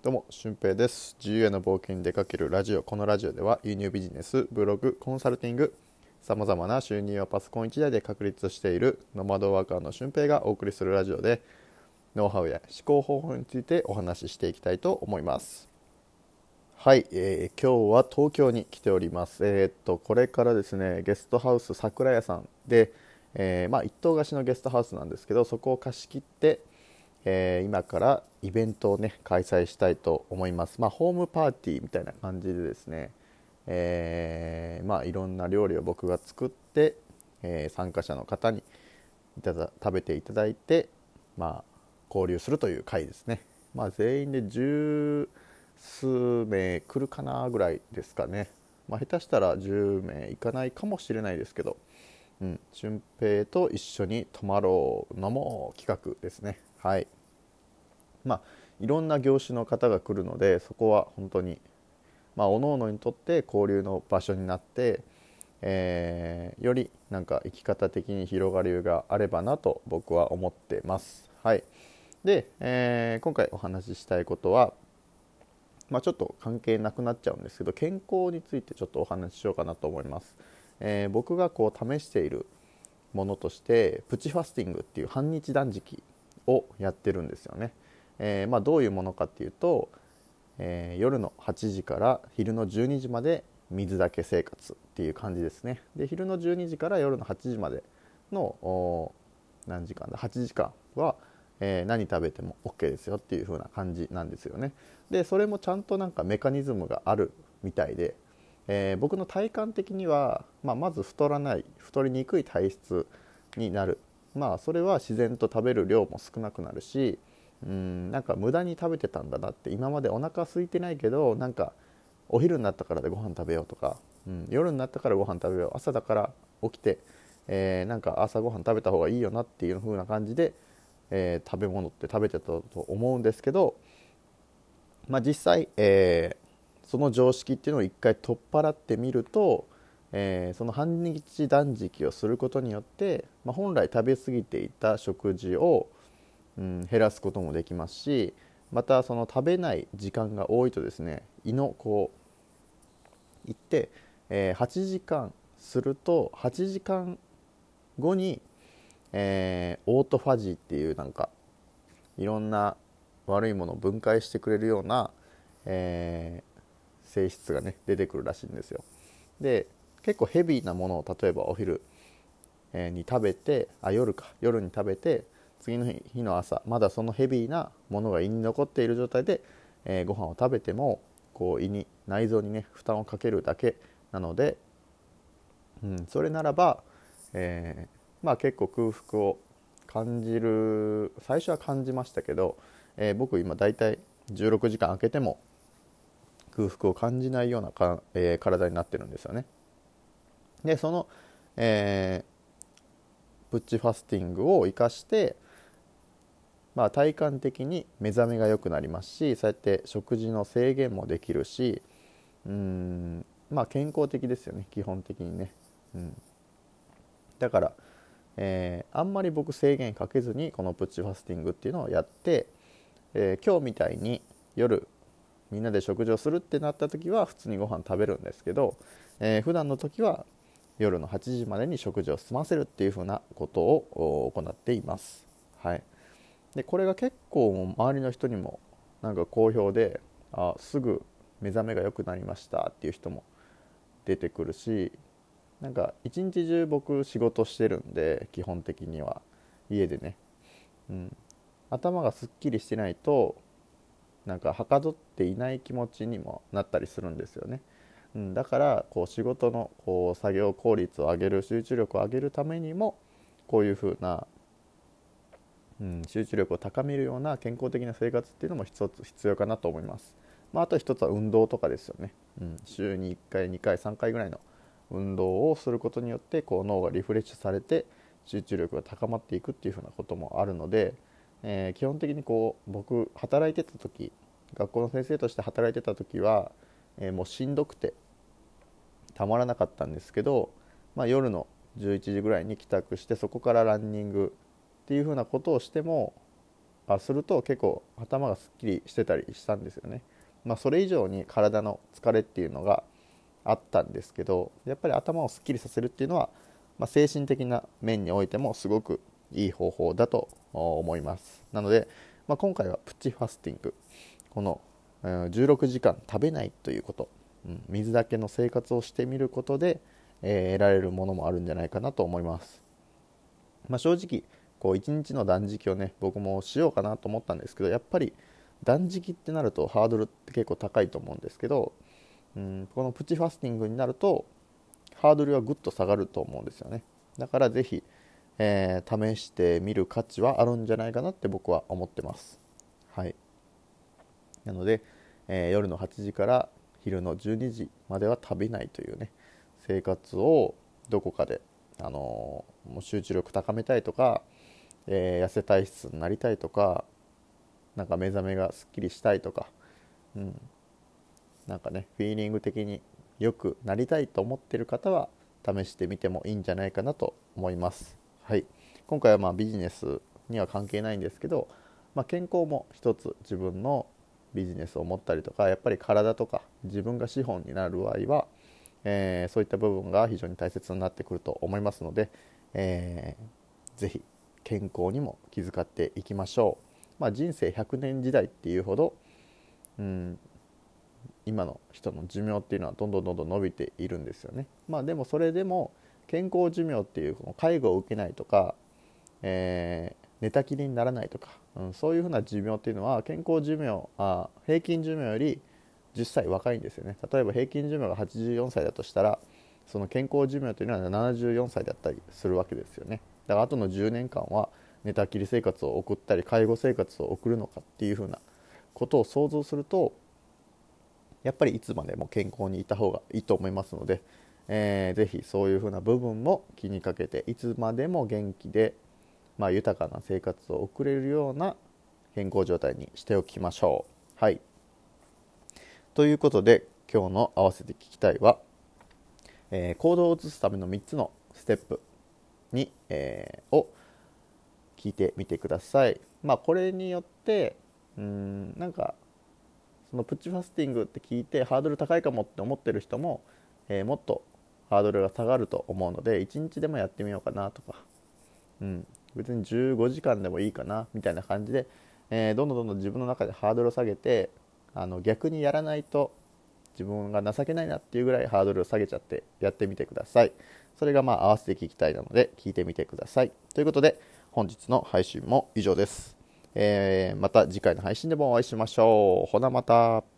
どうも、俊平です。自由への冒険に出かけるラジオ。このラジオでは輸入ビジネス、ブログ、コンサルティング、さまざまな収入をパソコン1台で確立しているノマドワーカーの俊平がお送りするラジオで、ノウハウや思考方法についてお話ししていきたいと思います。はい、えー今日は東京に来ております。えーっと、これからですね、ゲストハウス桜屋さんで、えーまあ、一棟貸しのゲストハウスなんですけど、そこを貸し切って、えー今からイベントをね開催したいと思います、まあ、ホームパーティーみたいな感じでですね、えーまあ、いろんな料理を僕が作って、えー参加者の方にいただ食べていただいて、まあ、交流するという会ですね、まあ、全員で十数名来るかなぐらいですかね、まあ、下手したら10名いかないかもしれないですけどうん、俊平と一緒に泊まろうのも企画ですね。はい。まあいろんな業種の方が来るのでそこは本当にまあ各々にとって交流の場所になって、えーよりなんか生き方的に広がりがあればなと僕は思ってます。はい。で、えー今回お話ししたいことはまあ、ちょっと関係なくなっちゃうんですけど健康についてちょっとお話ししようかなと思います、えー僕がこう試しているものとしてプチファスティングっていう半日断食をやってるんですよね、えーまあ、どういうものかっていうと、えー夜の8時から昼の12時まで水だけ生活っていう感じですね。で昼の12時から夜の8時までの何時間だ？8時間は、えー何食べても OK ですよっていう風な感じなんですよね。でそれもちゃんとなんかメカニズムがあるみたいで、えー僕の体感的には、まあ、まず太らない太りにくい体質になるまあそれは自然と食べる量も少なくなるしうんなんか無駄に食べてたんだなって今までお腹空いてないけどなんかお昼になったからでご飯食べようとか、うん、夜になったからご飯食べよう朝だから起きて、えーなんか朝ご飯食べた方がいいよなっていう風な感じで、えー食べ物って食べてたと思うんですけど、まあ、実際、えーその常識っていうのを一回取っ払ってみると、えーその半日断食をすることによって、まあ、本来食べ過ぎていた食事を、うん、減らすこともできますしまたその食べない時間が多いとですね胃のこう行って、えー8時間すると8時間後に、えーオートファジーっていうなんかいろんな悪いものを分解してくれるような、えー性質がね出てくるらしいんですよ。で結構ヘビーなものを例えばお昼、に食べてあ夜か夜に食べて次の日の朝まだそのヘビーなものが胃に残っている状態で、えーご飯を食べてもこう胃に内臓にね負担をかけるだけなので、うん、それならば、えーまあ結構空腹を感じる最初は感じましたけど、えー僕今だいたい16時間空けても空腹を感じないようなか、え体になってるんですよね。でその、えープッチファスティングを生かして、まあ、体感的に目覚めが良くなりますしそうやって食事の制限もできるしうんまあ健康的ですよね基本的にね、うん、だから、えーあんまり僕制限かけずにこのプッチファスティングっていうのをやって、えー今日みたいに夜みんなで食事をするってなった時は普通にご飯食べるんですけど、えー普段の時は夜の8時までに食事を済ませるっていうふうなことを行っています。はい、でこれが結構周りの人にもなんか好評であすぐ目覚めが良くなりましたっていう人も出てくるしなんか一日中僕仕事してるんで基本的には。家でね、うん、頭がすっきりしてないとなんかはかどっていない気持ちにもなったりするんですよね、うん、だからこう仕事のこう作業効率を上げる集中力を上げるためにもこういうふうな、うん、集中力を高めるような健康的な生活っていうのも一つ必要かなと思います、まあ、あと一つは運動とかですよね、うん、週に1回2回3回ぐらいの運動をすることによってこう脳がリフレッシュされて集中力が高まっていくっていうふうなこともあるので、えー基本的にこう僕働いてた時学校の先生として働いてた時は、えーもうしんどくてたまらなかったんですけど、まあ、夜の11時ぐらいに帰宅してそこからランニングっていうふうなことをしてもあすると結構頭がすっきりしてたりしたんですよね。まあ、それ以上に体の疲れっていうのがあったんですけどやっぱり頭をすっきりさせるっていうのは、まあ、精神的な面においてもすごくいい方法だと思いますなので、まあ、今回はプチファスティングこの16時間食べないということ、うん、水だけの生活をしてみることで、えー、得られるものもあるんじゃないかなと思います、まあ、正直こう1日の断食をね僕もしようかなと思ったんですけどやっぱり断食ってなるとハードルって結構高いと思うんですけど、うん、このプチファスティングになるとハードルはぐっと下がると思うんですよね。だからぜひ、えー、試してみる価値はあるんじゃないかなって僕は思ってます。はい。なので、えー、夜の8時から昼の12時までは食べないというね生活をどこかで、あのー、もう集中力高めたいとか、えー、痩せ体質になりたいとかなんか目覚めがすっきりしたいとか、うん、なんかねフィーリング的に良くなりたいと思ってる方は試してみてもいいんじゃないかなと思います。はい、今回はまあビジネスには関係ないんですけど、まあ、健康も一つ自分のビジネスを持ったりとかやっぱり体とか自分が資本になる場合は、えー、そういった部分が非常に大切になってくると思いますので、えー、ぜひ健康にも気遣っていきましょう。まあ、人生100年時代っていうほど、うん、今の人の寿命っていうのはどんどんどんどん伸びているんですよね。まあ、でもそれでも健康寿命っていうこの介護を受けないとか、えー、寝たきりにならないとか、うん、そういうふうな寿命っていうのは健康寿命あ平均寿命より10歳若いんですよね。例えば平均寿命が84歳だとしたらその健康寿命というのは74歳だったりするわけですよね。だからあとの10年間は寝たきり生活を送ったり介護生活を送るのかっていうふうなことを想像するとやっぱりいつまでも健康にいた方がいいと思いますので、えー、ぜひそういうふうな部分も気にかけていつまでも元気で、まあ、豊かな生活を送れるような健康状態にしておきましょう。はい、ということで今日の「合わせて聞きたいは」えー、行動を移すための3つのステップに、えー、を聞いてみてください。まあ、これによってうんなんかそのプチファスティングって聞いてハードル高いかもって思ってる人も、えー、もっとハードルが下がると思うので1日でもやってみようかなとか、うん、別に15時間でもいいかなみたいな感じで、えー、どんどんどんどん自分の中でハードルを下げてあの逆にやらないと自分が情けないなっていうぐらいハードルを下げちゃってやってみてください。それがまあ合わせて聞きたいなので聞いてみてください。ということで本日の配信も以上です。えー、また次回の配信でもお会いしましょう。ほなまた。